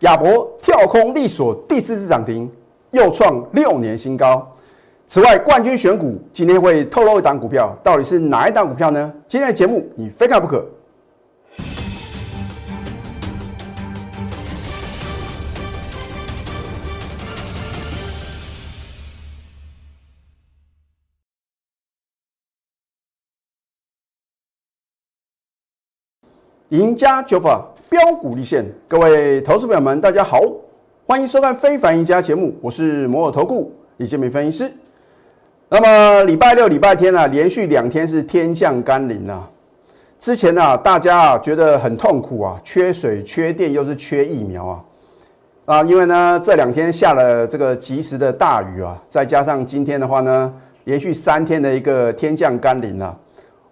亚博跳空力所第四次涨停，又创六年新高。此外，冠军选股今天会透露一档股票，到底是哪一档股票呢？今天的节目你非看不可。赢家九法标股立现，各位投资朋友们，大家好，欢迎收看《非凡一家》节目，我是摩尔投顾李建明分析师。那么礼拜六、礼拜天啊，连续两天是天降甘霖啊。之前呢，大家啊觉得很痛苦啊，缺水、缺电，又是缺疫苗啊啊，因为呢这两天下了这个及时的大雨啊，再加上今天的话呢，连续三天的一个天降甘霖啊。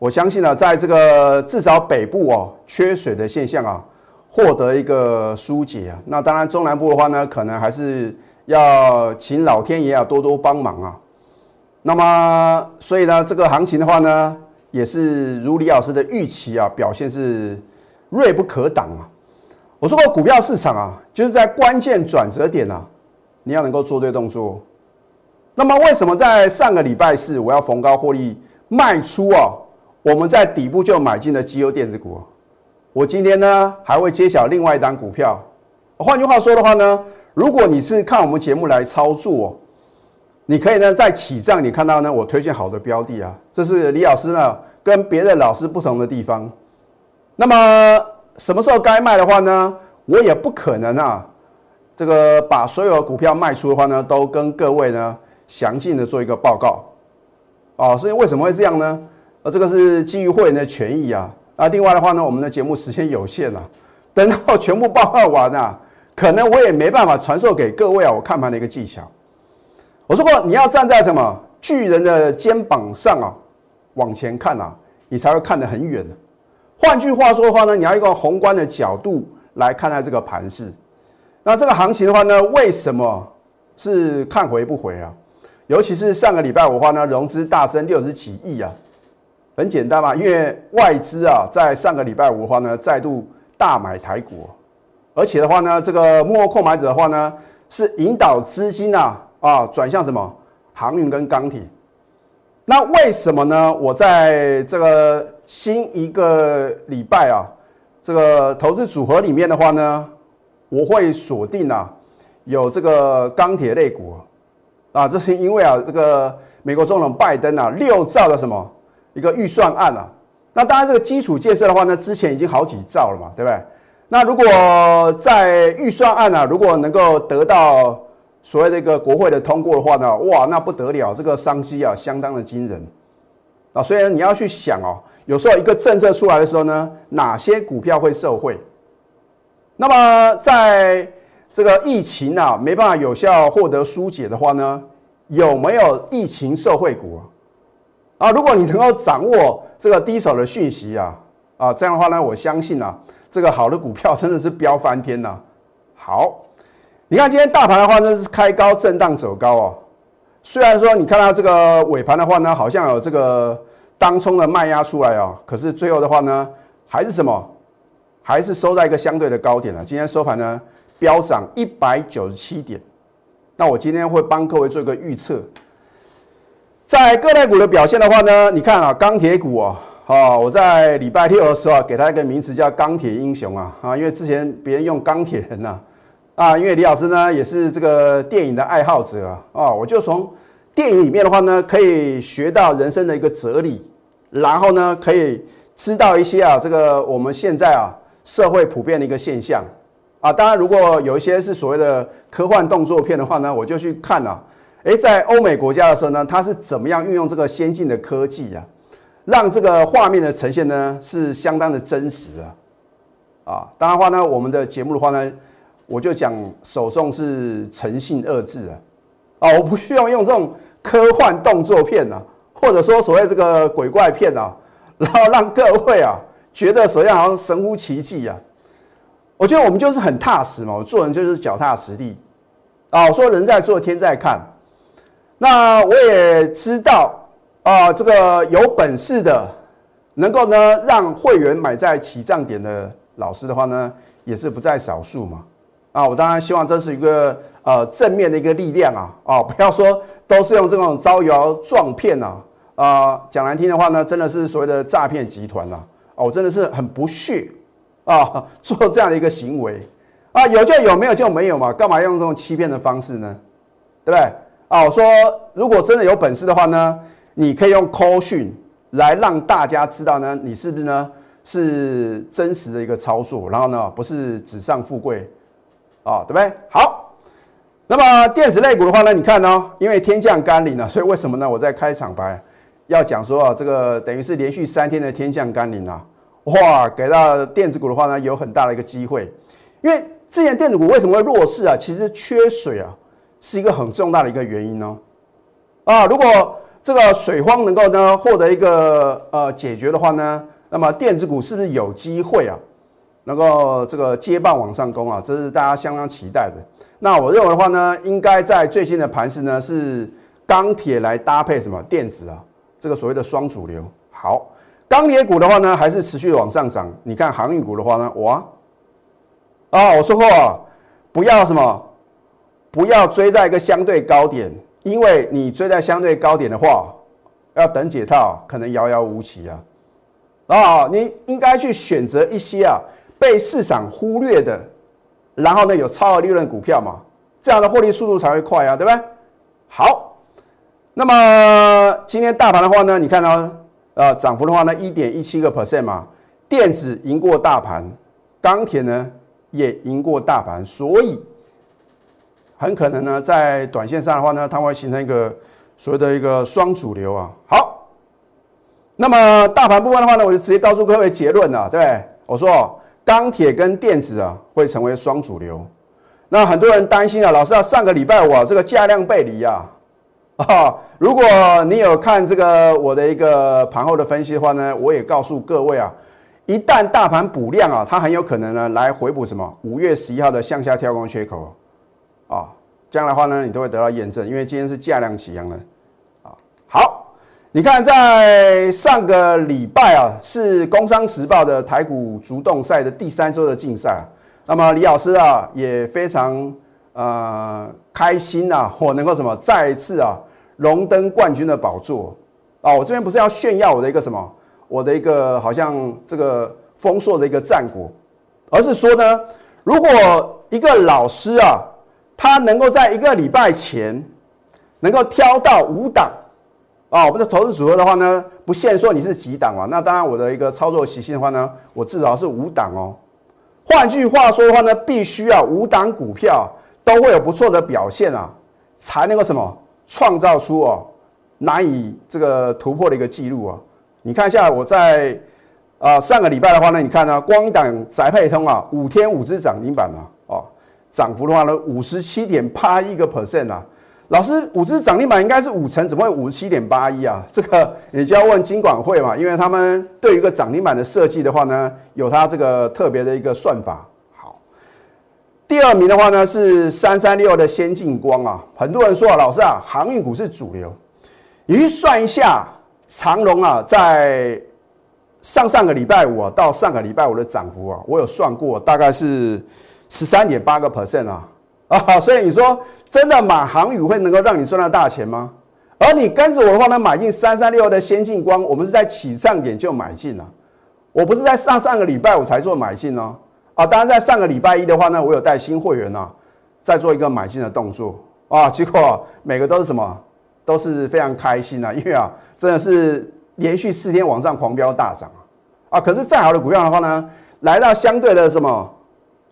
我相信呢，在这个至少北部哦缺水的现象啊，获得一个疏解啊。那当然中南部的话呢，可能还是要请老天爷啊多多帮忙啊。那么所以呢，这个行情的话呢，也是如李老师的预期啊，表现是锐不可挡啊。我说过，股票市场啊，就是在关键转折点啊，你要能够做对动作。那么为什么在上个礼拜四我要逢高获利卖出啊？我们在底部就买进了绩优电子股啊，我今天呢还会揭晓另外一档股票。换句话说的话呢，如果你是看我们节目来操作，你可以呢在起账你看到呢我推荐好的标的啊，这是李老师呢跟别的老师不同的地方。那么什么时候该卖的话呢，我也不可能啊，这个把所有股票卖出的话呢，都跟各位呢详尽的做一个报告。哦，是因为什么会这样呢？呃，这个是基于会员的权益啊。那另外的话呢，我们的节目时间有限啊，等到全部报告完啊，可能我也没办法传授给各位啊，我看盘的一个技巧。我说过，你要站在什么巨人的肩膀上啊，往前看啊，你才会看得很远。换句话说的话呢，你要一个宏观的角度来看待这个盘势。那这个行情的话呢，为什么是看回不回啊？尤其是上个礼拜五的话呢，融资大增六十几亿啊。很简单嘛，因为外资啊，在上个礼拜五的话呢，再度大买台股，而且的话呢，这个幕后购买者的话呢，是引导资金啊啊转向什么航运跟钢铁。那为什么呢？我在这个新一个礼拜啊，这个投资组合里面的话呢，我会锁定啊有这个钢铁类股啊，这是因为啊，这个美国总统拜登啊六兆的什么？一个预算案啊，那当然这个基础建设的话呢，之前已经好几兆了嘛，对不对？那如果在预算案啊，如果能够得到所谓的一个国会的通过的话呢，哇，那不得了，这个商机啊，相当的惊人啊。所以你要去想哦，有时候一个政策出来的时候呢，哪些股票会受惠？那么在这个疫情啊没办法有效获得疏解的话呢，有没有疫情受惠股？啊，如果你能够掌握这个第一手的讯息啊，啊，这样的话呢，我相信啊，这个好的股票真的是飙翻天呐。好，你看今天大盘的话呢是开高震荡走高哦，虽然说你看到这个尾盘的话呢，好像有这个当冲的卖压出来啊，可是最后的话呢，还是什么？还是收在一个相对的高点啊。今天收盘呢，飙涨一百九十七点。那我今天会帮各位做一个预测。在各类股的表现的话呢，你看啊，钢铁股啊，好，我在礼拜六的时候给他一个名词叫钢铁英雄啊，啊，因为之前别人用钢铁人呐，啊，因为李老师呢也是这个电影的爱好者啊，我就从电影里面的话呢，可以学到人生的一个哲理，然后呢，可以知道一些啊，这个我们现在啊社会普遍的一个现象啊，当然如果有一些是所谓的科幻动作片的话呢，我就去看啊。诶，在欧美国家的时候呢，它是怎么样运用这个先进的科技啊，让这个画面的呈现呢是相当的真实啊？啊，当然话呢，我们的节目的话呢，我就讲首重是诚信二字啊，啊，我不需要用这种科幻动作片啊，或者说所谓这个鬼怪片啊，然后让各位啊觉得首先好像神乎其技啊。我觉得我们就是很踏实嘛，我做人就是脚踏实地啊。我说人在做天在看。那我也知道啊，这个有本事的，能够呢让会员买在起涨点的老师的话呢，也是不在少数嘛。啊，我当然希望这是一个呃正面的一个力量啊，哦，不要说都是用这种招摇撞骗呐，啊，讲难听的话呢，真的是所谓的诈骗集团呐，哦，我真的是很不屑啊，做这样的一个行为啊，有就有，没有就没有嘛，干嘛用这种欺骗的方式呢？对不对？哦，我说如果真的有本事的话呢，你可以用 call 讯来让大家知道呢，你是不是呢是真实的一个操作，然后呢不是纸上富贵。啊，对不对？好，那么电子类股的话呢，你看呢，因为天降甘霖呢，所以为什么呢？我在开场白要讲说啊，这个等于是连续三天的天降甘霖啊，哇，给到电子股的话呢，有很大的一个机会。因为之前电子股为什么会弱势啊？其实缺水啊，是一个很重大的一个原因呢。啊，如果这个水荒能够呢获得一个呃解决的话呢，那么电子股是不是有机会啊？能够这个接棒往上攻啊，这是大家相当期待的。那我认为的话呢，应该在最近的盘势呢，是钢铁来搭配什么电子啊，这个所谓的双主流。好，钢铁股的话呢，还是持续往上涨。你看航运股的话呢，哇，啊，我说过不要什么，不要追在一个相对高点，因为你追在相对高点的话，要等解套，可能遥遥无期啊。啊，你应该去选择一些啊。被市场忽略的，然后呢有超额利润股票嘛，这样的获利速度才会快啊，对不对？好，那么今天大盘的话呢，你看到呃涨幅的话呢，一点一七个 percent 嘛，电子赢过大盘，钢铁呢也赢过大盘，所以很可能呢在短线上的话呢，它会形成一个所谓的一个双主流啊。好，那么大盘部分的话呢，我就直接告诉各位结论了，对我说。钢铁跟电子啊会成为双主流，那很多人担心啊，老师啊，上个礼拜我这个价量背离啊，啊，如果你有看这个我的一个盘后的分析的话呢，我也告诉各位啊，一旦大盘补量啊，它很有可能呢来回补什么五月十一号的向下跳空缺口啊，这样的话呢你都会得到验证，因为今天是价量齐扬的啊，好。你看，在上个礼拜啊，是《工商时报》的台股主动赛的第三周的竞赛。那么李老师啊，也非常呃开心呐，我能够什么再一次啊荣登冠军的宝座啊。我这边不是要炫耀我的一个什么，我的一个好像这个丰硕的一个战果，而是说呢，如果一个老师啊，他能够在一个礼拜前能够挑到五档。啊，我们的投资组合的话呢，不限说你是几档啊。那当然，我的一个操作习性的话呢，我至少是五档哦。换句话说的话呢，必须啊五档股票都会有不错的表现啊，才能够什么创造出哦难以这个突破的一个记录啊。你看一下我在啊上个礼拜的话呢，你看呢，光一档宅配通啊，五天五只涨停板啊，涨幅的话呢，五十七点八一个 percent 啊。老师，五只涨停板应该是五成，怎么会五十七点八一啊？这个你就要问金管会嘛，因为他们对于一个涨停板的设计的话呢，有它这个特别的一个算法。好，第二名的话呢是三三六的先进光啊，很多人说啊，老师啊，航运股是主流，你去算一下长龙啊，在上上个礼拜五啊到上个礼拜五的涨幅啊，我有算过，大概是十三点八个 percent 啊。啊，所以你说真的买航宇会能够让你赚到大钱吗？而你跟着我的话呢，买进三三六的先进光，我们是在起涨点就买进了，我不是在上上个礼拜我才做买进哦。啊，当然在上个礼拜一的话呢，我有带新会员呢，在做一个买进的动作啊，结果每个都是什么，都是非常开心啊，因为啊，真的是连续四天往上狂飙大涨啊，啊，可是再好的股票的话呢，来到相对的什么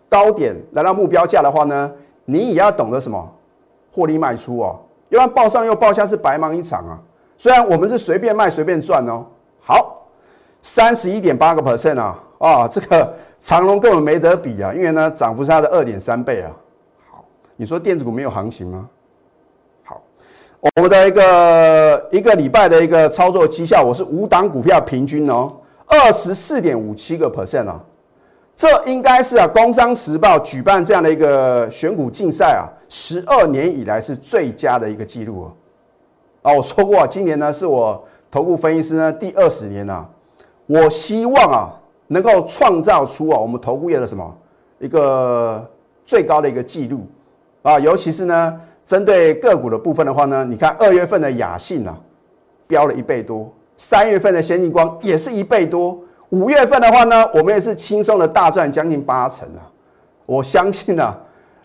高点，来到目标价的话呢？你也要懂得什么获利卖出哦，要不然报上又报下是白忙一场啊。虽然我们是随便卖随便赚哦。好，三十一点八个 percent 啊，啊，这个长隆根本没得比啊，因为呢涨幅是它的二点三倍啊。好，你说电子股没有行情吗？好，我们的一个一个礼拜的一个操作绩效，我是五档股票平均哦，二十四点五七个 percent 啊。这应该是啊，《工商时报》举办这样的一个选股竞赛啊，十二年以来是最佳的一个记录啊！啊，我说过啊，今年呢是我投顾分析师呢第二十年了，我希望啊能够创造出啊我们投顾业的什么一个最高的一个记录。啊，尤其是呢，针对个股的部分的话呢，你看二月份的雅信啊，飙了一倍多，三月份的先进光也是一倍多，五月份的话呢，我们也是轻松的大赚将近八成啊，我相信啊，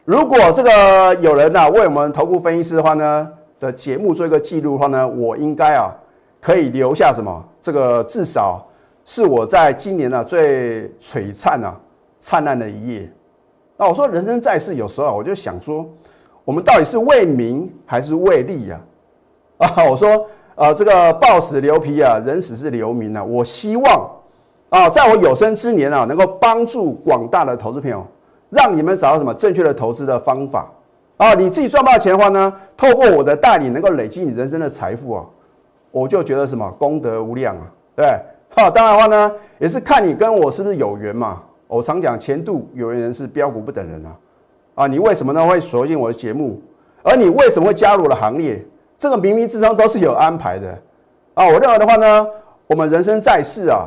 如果这个有人啊为我们投顾分析师的话呢的节目做一个记录的话呢，我应该啊可以留下什么？这个至少是我在今年呢最璀璨啊灿烂的一页。那我说人生在世，有时候我就想说，我们到底是为民还是为利呀？啊，我说，呃，这个暴死留皮啊，人死是留名啊。我希望啊，在我有生之年啊，能够帮助广大的投资朋友，让你们找到什么正确的投资的方法啊。你自己赚不到钱的话呢，透过我的带领，能够累积你人生的财富啊，我就觉得什么功德无量啊，对好，当然的话呢，也是看你跟我是不是有缘嘛。我常讲前度有缘人是标股不等人啊，啊，你为什么呢会锁定我的节目？而你为什么会加入了行列？这个冥冥之中都是有安排的啊！我认为的话呢，我们人生在世啊，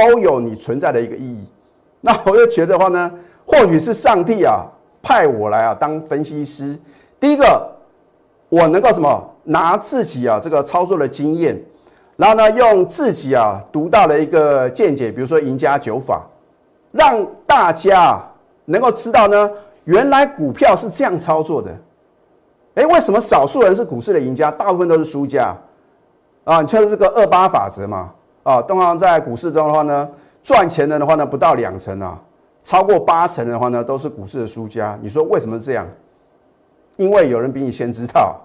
都有你存在的一个意义。那我就觉得话呢，或许是上帝啊派我来啊当分析师。第一个，我能够什么拿自己啊这个操作的经验，然后呢用自己啊独到的一个见解，比如说赢家九法。让大家能够知道呢，原来股票是这样操作的。哎，为什么少数人是股市的赢家，大部分都是输家？啊，你像这个二八法则嘛，啊，通常在股市中的话呢，赚钱的的话呢不到两成啊，超过八成的话呢都是股市的输家。你说为什么这样？因为有人比你先知道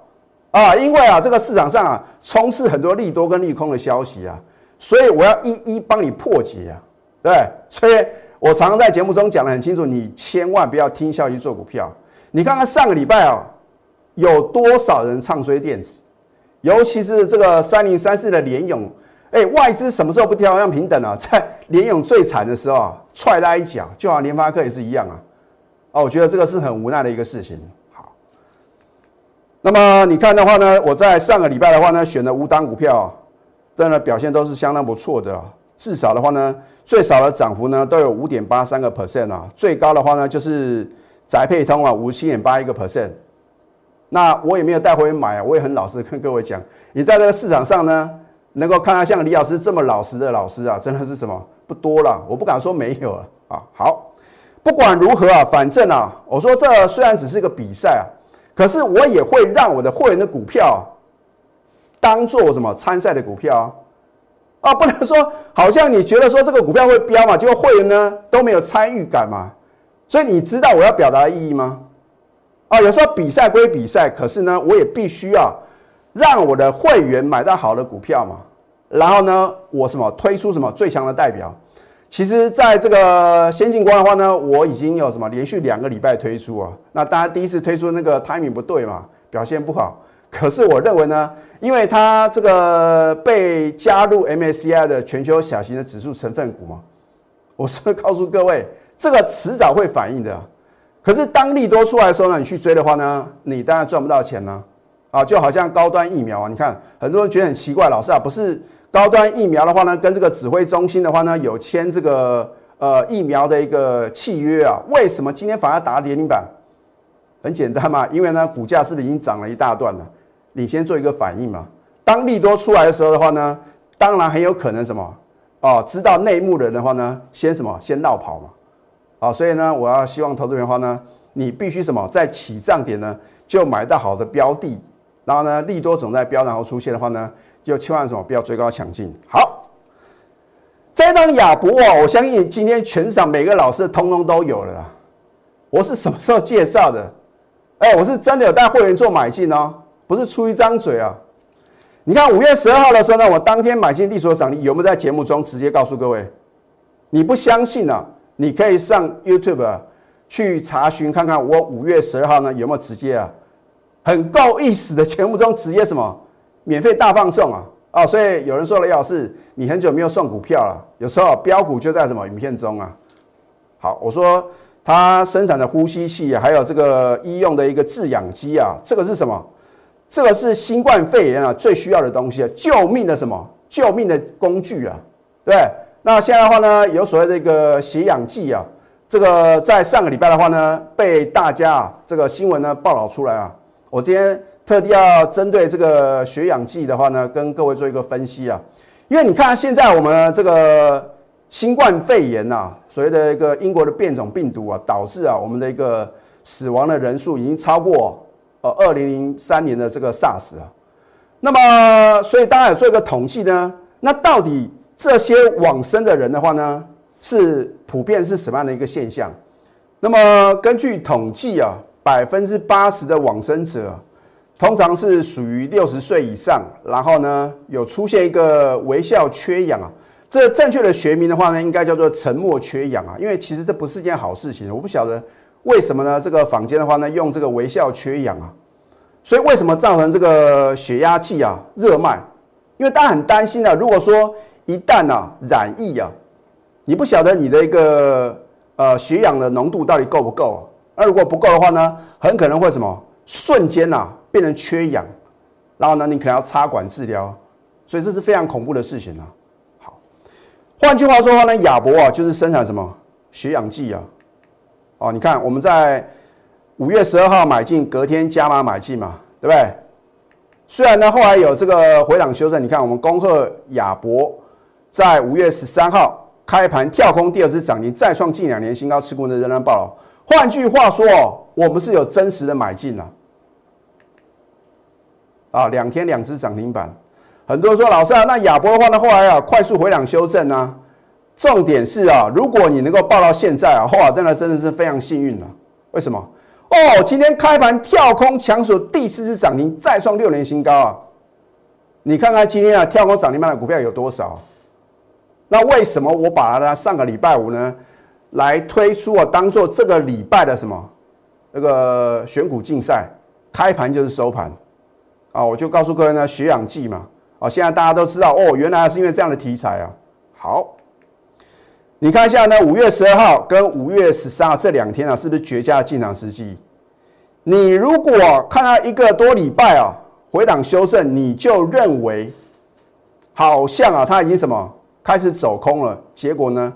啊，因为啊这个市场上啊充斥很多利多跟利空的消息啊，所以我要一一帮你破解啊，对，所以。我常常在节目中讲得很清楚，你千万不要听消息做股票。你看看上个礼拜啊，有多少人唱衰电子，尤其是这个三零三四的联勇，哎，外资什么时候不调量平等啊？在联勇最惨的时候啊，踹他一脚，就好像联发科也是一样啊。哦，我觉得这个是很无奈的一个事情。好，那么你看的话呢，我在上个礼拜的话呢，选的五档股票，真的表现都是相当不错的。啊至少的话呢，最少的涨幅呢都有五点八三个 percent 啊，最高的话呢就是宅配通啊五十七点八一个 percent。那我也没有带回买啊，我也很老实跟各位讲，你在这个市场上呢，能够看到像李老师这么老实的老师啊，真的是什么不多了，我不敢说没有啊。好，不管如何啊，反正啊，我说这虽然只是一个比赛啊，可是我也会让我的会员的股票当做什么参赛的股票。啊，啊不能说好像你觉得说这个股票会飙嘛，结果会员呢都没有参与感嘛，所以你知道我要表达的意义吗？啊，有时候比赛归比赛，可是呢，我也必须要让我的会员买到好的股票嘛。然后呢，我什么推出什么最强的代表？其实在这个先进光的话呢，我已经有什么连续两个礼拜推出啊。那大家第一次推出那个 timing 不对嘛，表现不好。可是我认为呢，因为它这个被加入 MSCI 的全球小型的指数成分股嘛，我是告诉各位，这个迟早会反应的。可是当利多出来的时候呢，你去追的话呢，你当然赚不到钱呢。啊，啊就好像高端疫苗啊，你看很多人觉得很奇怪，老师啊，不是高端疫苗的话呢，跟这个指挥中心的话呢，有签这个呃疫苗的一个契约啊，为什么今天反而打跌停板？很简单嘛，因为呢，股价是不是已经涨了一大段了？你先做一个反应嘛。当利多出来的时候的话呢，当然很有可能什么哦，知道内幕的人的话呢，先什么先绕跑嘛。啊，所以呢，我要希望投资人的话呢，你必须什么在起涨点呢就买到好的标的，然后呢利多总在飙然后出现的话呢，就千万什么不要追高抢进。好，这张亚博啊，我相信今天全场每个老师通通都有了。我是什么时候介绍的？哎，我是真的有带会员做买进哦。不是出一张嘴啊！你看五月十二号的时候呢，我当天买进利索涨停，有没有在节目中直接告诉各位？你不相信啊？你可以上 YouTube 啊去查询看看，我五月十二号呢有没有直接啊？很够意思的节目中直接什么免费大放送啊！哦，所以有人说了，要是你很久没有送股票了，有时候标股就在什么影片中啊？好，我说它生产的呼吸器还有这个医用的一个制氧机啊，这个是什么？这个是新冠肺炎啊最需要的东西啊，救命的什么？救命的工具啊，对。那现在的话呢，有所谓这个血氧计啊，这个在上个礼拜的话呢，被大家啊这个新闻呢报道出来啊，我今天特地要针对这个血氧计的话呢，跟各位做一个分析啊，因为你看现在我们这个新冠肺炎呐，所谓的一个英国的变种病毒啊，导致啊我们的一个死亡的人数已经超过呃二零零三年的这个 SARS 啊，那么所以大家有做一个统计呢，那到底这些往生的人的话呢？是普遍是什么样的一个现象？那么根据统计啊，百分之八十的往生者通常是属于六十岁以上，然后呢有出现一个微笑缺氧啊。这正确的学名的话呢，应该叫做沉默缺氧啊。因为其实这不是件好事情，我不晓得为什么呢？这个坊间的话呢，用这个微笑缺氧啊，所以为什么造成这个血压计啊热卖？因为大家很担心啊，如果说一旦啊染疫啊。你不晓得你的一个呃血氧的浓度到底够不够啊？那如果不够的话呢，很可能会什么瞬间呐变成缺氧，然后呢你可能要插管治疗，所以这是非常恐怖的事情啊。好，换句话说的话呢，亚博啊就是生产什么血氧剂啊，哦，你看我们在五月十二号买进，隔天加码买进嘛，对不对？虽然呢后来有这个回档修正，你看我们恭贺亚博在五月十三号。开盘跳空第二次涨停，再创近两年新高，持股的仍然爆。换句话说，我们是有真实的买进啊，啊，两天两只涨停板。很多人说老师啊，那亚博的话呢，后来啊快速回档修正啊。重点是啊，如果你能够报到现在啊，哇，真的真的是非常幸运了。为什么？哦，今天开盘跳空抢锁第四次涨停，再创六年新高啊。你看看今天啊跳空涨停板的股票有多少？那为什么我把它上个礼拜五呢，来推出啊，当做这个礼拜的什么那个选股竞赛，开盘就是收盘啊，我就告诉各位呢，血氧计嘛，啊，现在大家都知道哦，原来是因为这样的题材啊。好，你看一下呢，五月十二号跟五月十三号这两天啊，是不是绝佳的进场时机？你如果看到一个多礼拜啊，回档修正，你就认为好像啊，它已经什么？开始走空了，结果呢？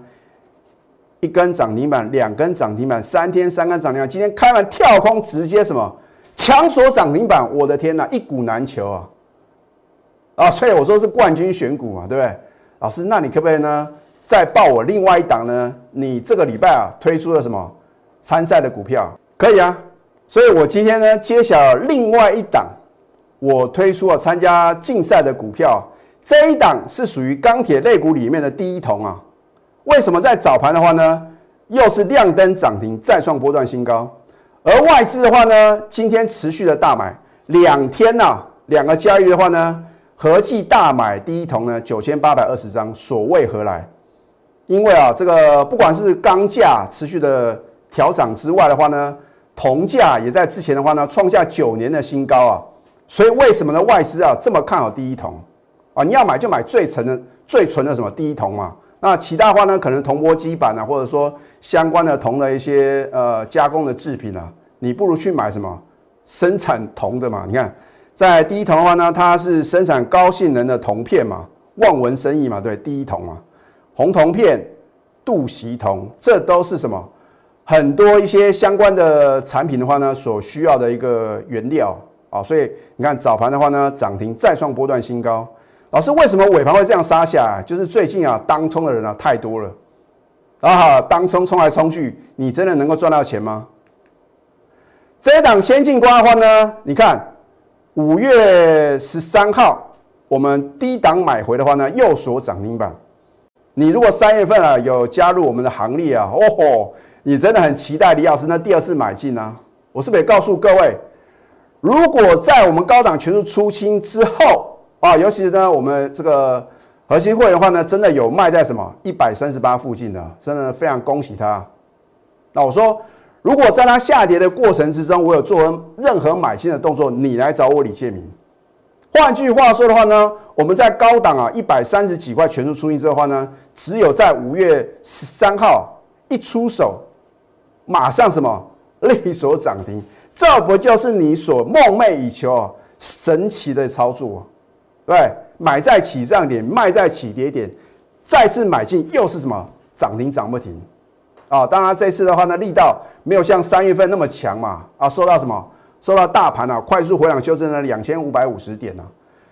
一根涨停板，两根涨停板，三天三根涨停板，今天开完跳空，直接什么强锁涨停板？我的天哪，一股难求啊！啊，所以我说是冠军选股嘛，对不对？老师，那你可不可以呢？再报我另外一档呢？你这个礼拜啊推出了什么参赛的股票？可以啊，所以我今天呢揭晓另外一档我推出了参加竞赛的股票。这一档是属于钢铁类股里面的第一桶啊，为什么在早盘的话呢，又是亮灯涨停，再创波段新高？而外资的话呢，今天持续的大买，两天呐，两个交易的话呢，合计大买第一桶呢九千八百二十张，所谓何来？因为啊，这个不管是钢价持续的调涨之外的话呢，铜价也在之前的话呢创下九年的新高啊，所以为什么呢？外资啊这么看好第一桶？啊，你要买就买最纯的、最纯的什么第一铜嘛？那其他话呢？可能铜箔基板啊，或者说相关的铜的一些呃加工的制品啊，你不如去买什么生产铜的嘛？你看，在第一铜的话呢，它是生产高性能的铜片嘛，望文生义嘛，对，第一铜嘛，红铜片、镀锡铜，这都是什么？很多一些相关的产品的话呢，所需要的一个原料啊，所以你看早盘的话呢，涨停再创波段新高。老师，为什么尾盘会这样杀下来？就是最近啊，当冲的人啊太多了啊，当冲冲来冲去，你真的能够赚到钱吗？这一档先进光的话呢，你看五月十三号我们低档买回的话呢，又锁涨停板。你如果三月份啊有加入我们的行列啊，哦吼，你真的很期待李老师那第二次买进啊。我是不是也告诉各位，如果在我们高档全数出清之后？啊，尤其是呢，我们这个核心会员的话呢，真的有卖在什么一百三十八附近的，真的非常恭喜他。那我说，如果在它下跌的过程之中，我有做任何买进的动作，你来找我李建明。换句话说的话呢，我们在高档啊一百三十几块全数出清之后的话呢，只有在五月十三号一出手，马上什么利索涨停，这不就是你所梦寐以求啊神奇的操作啊？对，买在起涨点，卖在起跌点，再次买进又是什么涨停涨不停？啊。当然这次的话呢，力道没有像三月份那么强嘛，啊，受到什么？受到大盘啊快速回档修正了两千五百五十点呢。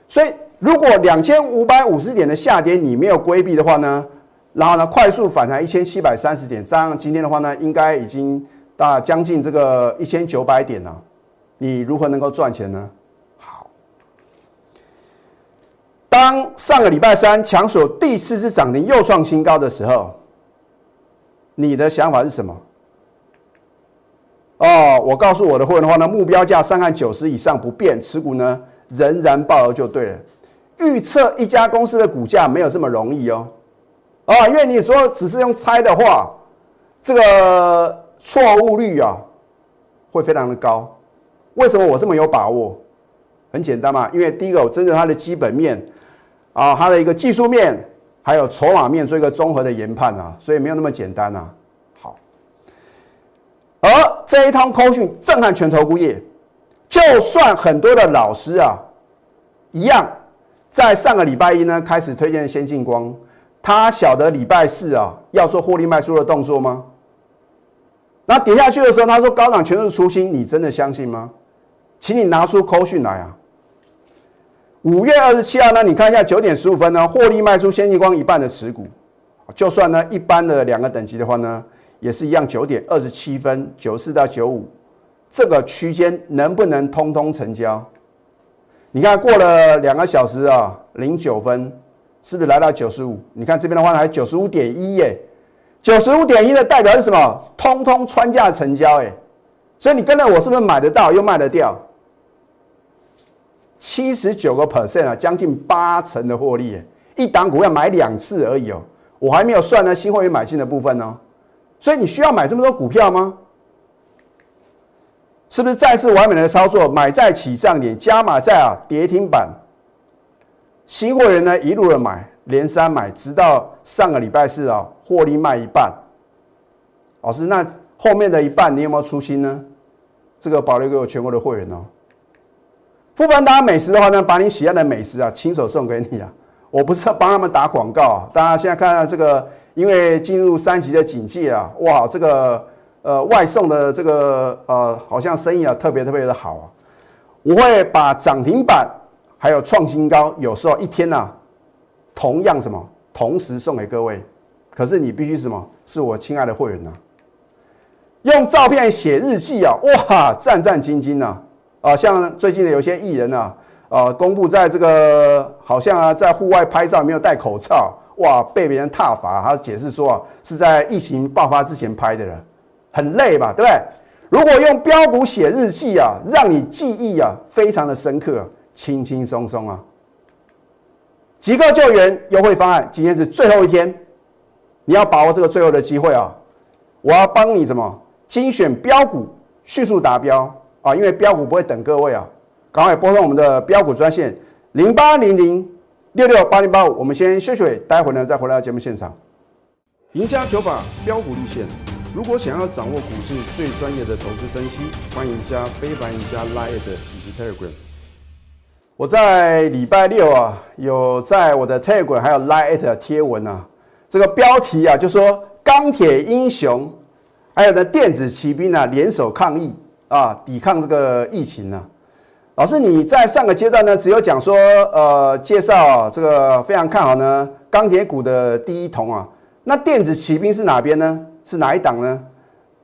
所以如果两千五百五十点的下跌你没有规避的话呢，然后呢快速反弹一千七百三十点，这样今天的话呢，应该已经到将近这个一千九百点了。你如何能够赚钱呢？好，当上个礼拜三强锁第四次涨停又创新高的时候，你的想法是什么？哦，我告诉我的会员的话呢，目标价上看九十以上不变，持股呢仍然爆额就对了。预测一家公司的股价没有这么容易哦，啊，因为你说只是用猜的话，这个错误率啊会非常的高。为什么我这么有把握？很简单嘛，因为第一个我针对它的基本面啊，它的一个技术面，还有筹码面做一个综合的研判啊，所以没有那么简单啊。好，而这一趟空讯震撼全投顾业，就算很多的老师啊，一样在上个礼拜一呢开始推荐先进光，他晓得礼拜四啊要做获利卖出的动作吗？那跌下去的时候，他说高档全是初心，你真的相信吗？请你拿出扣讯来啊！五月二十七号呢？你看一下九点十五分呢，获利卖出先进光一半的持股，就算呢一般的两个等级的话呢，也是一样。九点二十七分，九四到九五这个区间能不能通通成交？你看过了两个小时啊，零九分是不是来到九十五？你看这边的话呢还九十五点一耶，九十五点一的代表是什么？通通穿价成交哎，所以你跟着我是不是买得到又卖得掉？七十九个 percent 啊，将近八成的获利，一档股要买两次而已哦。我还没有算呢新会员买进的部分呢，所以你需要买这么多股票吗？是不是再次完美的操作？买在起涨点，加码在啊跌停板。新会员呢一路的买，连三买，直到上个礼拜四啊获利卖一半。老师，那后面的一半你有没有出新呢？这个保留给我全国的会员哦。富邦达美食的话呢，把你喜爱的美食啊，亲手送给你啊！我不是要帮他们打广告啊。大家现在看到这个，因为进入三级的警戒啊，哇，这个呃外送的这个呃，好像生意啊特别特别的好啊。我会把涨停板还有创新高，有时候一天呢，同样什么同时送给各位。可是你必须什么？是我亲爱的会员呐，用照片写日记啊，哇，战战兢兢呐。啊，像最近的有些艺人啊，啊，公布在这个好像啊，在户外拍照没有戴口罩，哇，被别人踏伐。他解释说啊，是在疫情爆发之前拍的了，很累吧，对不对？如果用标股写日记啊，让你记忆啊非常的深刻，轻轻松松啊。即刻救援优惠方案，今天是最后一天，你要把握这个最后的机会啊！我要帮你怎么精选标股，迅速达标。啊，因为标股不会等各位啊，赶快拨通我们的标股专线零八零零六六八零八五。我们先休息，待会呢再回到节目现场。赢家九法标股立线，如果想要掌握股市最专业的投资分析，欢迎加非凡、赢家 Line 以及 Telegram。我在礼拜六啊，有在我的 Telegram 还有 Line 贴文啊，这个标题啊就说钢铁英雄，还有呢电子骑兵啊联手抗疫。啊，抵抗这个疫情呢？老师，你在上个阶段呢，只有讲说，呃，介绍这个非常看好呢，钢铁股的第一桶啊。那电子骑兵是哪边呢？是哪一档呢？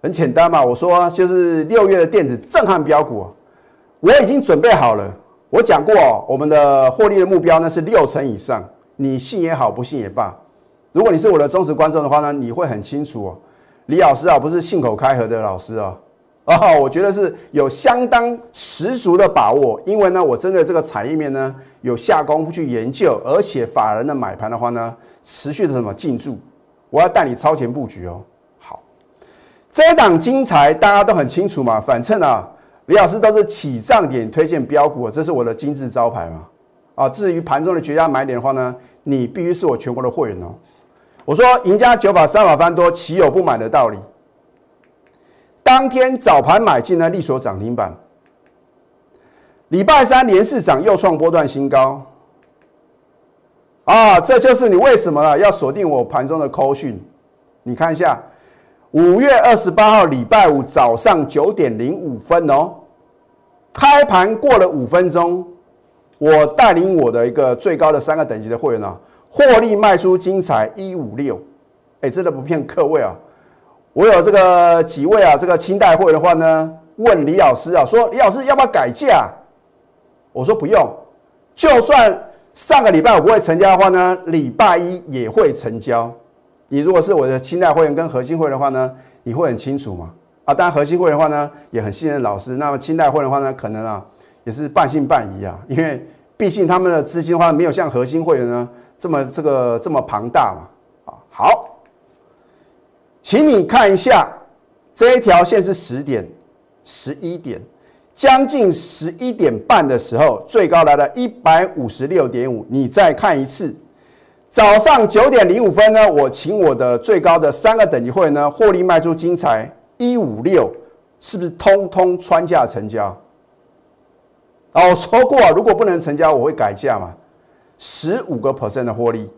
很简单嘛，我说就是六月的电子震撼标股，我已经准备好了。我讲过，我们的获利的目标呢是六成以上。你信也好，不信也罢。如果你是我的忠实观众的话呢，你会很清楚哦。李老师啊，不是信口开河的老师啊。哦，哦我觉得是有相当十足的把握，因为呢，我针对这个产业面呢有下功夫去研究，而且法人的买盘的话呢，持续的什么进驻，我要带你超前布局哦。好，这一档精彩，大家都很清楚嘛。反正啊，李老师都是起涨点推荐标股，这是我的金字招牌嘛。啊，至于盘中的绝佳买点的话呢，你必须是我全国的会员哦。我说赢家九法三法翻多，岂有不买的道理？当天早盘买进呢，力所涨停板。礼拜三连市涨，又创波段新高。啊，这就是你为什么要锁定我盘中的扣讯。你看一下，五月二十八号礼拜五早上九点零五分哦，开盘过了五分钟，我带领我的一个最高的三个等级的会员呢，获利卖出精彩一五六，哎，真的不骗各位啊，我有这个几位啊，这个清代会的话呢，问李老师啊，说李老师要不要改价？我说不用，就算上个礼拜我不会成交的话呢，礼拜一也会成交。你如果是我的清代会员跟核心会员的话呢，你会很清楚嘛？啊，当然核心会员的话呢，也很信任老师。那么清代会的话呢，可能啊也是半信半疑啊，因为毕竟他们的资金的话没有像核心会员呢这么这个这么庞大嘛。啊，好，请你看一下这一条线是十点、十一点，将近十一点半的时候，最高来了一百五十六点五。你再看一次。早上九点零五分呢，我请我的最高的三个等级会员呢，获利卖出精彩一五六，是不是通通穿价成交？啊，我说过，如果不能成交，我会改价嘛，十五个 percent 的获利。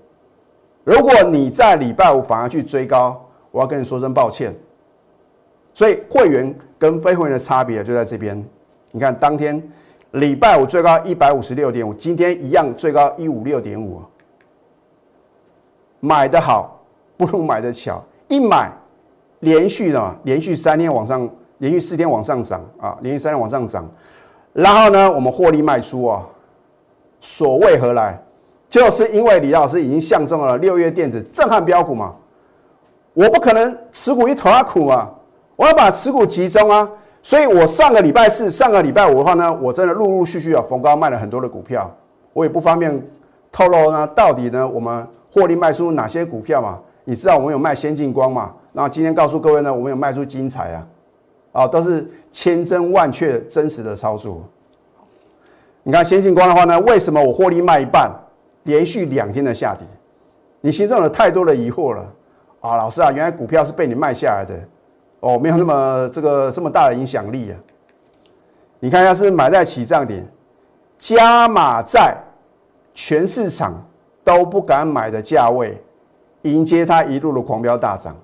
如果你在礼拜五反而去追高，我要跟你说声抱歉。所以会员跟非会员的差别就在这边。你看，当天礼拜五最高一百五十六点五，今天一样最高一五六点五。买的好不如买的巧，一买连续的连续三天往上，连续四天往上涨啊，连续三天往上涨，然后呢，我们获利卖出啊，所谓何来？就是因为李老师已经相中了六月电子震撼标股嘛，我不可能持股一头拉苦嘛，我要把持股集中啊，所以我上个礼拜四、上个礼拜五的话呢，我真的陆陆续续啊逢高卖了很多的股票，我也不方便透露呢，到底呢我们。获利卖出哪些股票嘛？你知道我们有卖先进光嘛？然后今天告诉各位呢，我们有卖出精彩啊，啊，都是千真万确真实的操作。你看先进光的话呢，为什么我获利卖一半，连续两天的下跌？你心中有太多的疑惑了啊，老师啊，原来股票是被你卖下来的哦，没有那么这个这么大的影响力啊。你看一下是买在起涨点，加码在全市场。都不敢买的价位，迎接它一路的狂飙大涨。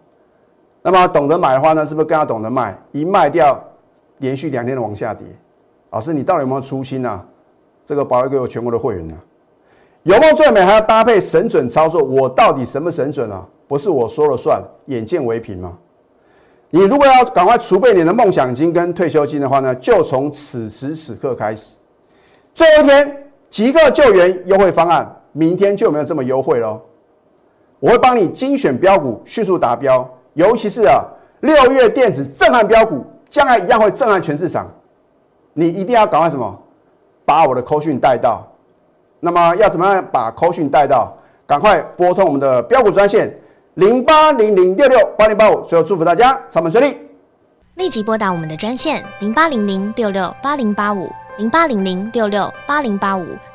那么懂得买的话呢，是不是更要懂得卖？一卖掉，连续两天的往下跌。老师，你到底有没有初心呢？这个保卫给我全国的会员呢？有梦最美还要搭配神准操作，我到底神不神准啊？不是我说了算，眼见为凭吗？你如果要赶快储备你的梦想金跟退休金的话呢，就从此时此刻开始。最后一天，即刻救援优惠方案。明天就没有这么优惠喽！我会帮你精选标股，迅速达标。尤其是啊，六月电子震撼标股，将来一样会震撼全市场。你一定要赶快什么，把我的扣讯带到。那么要怎么样把扣讯带到？赶快拨通我们的标股专线零八零零六六八零八五。最后祝福大家操盘顺利，立即拨打我们的专线零八零零六六八零八五。零八零零六六八零八五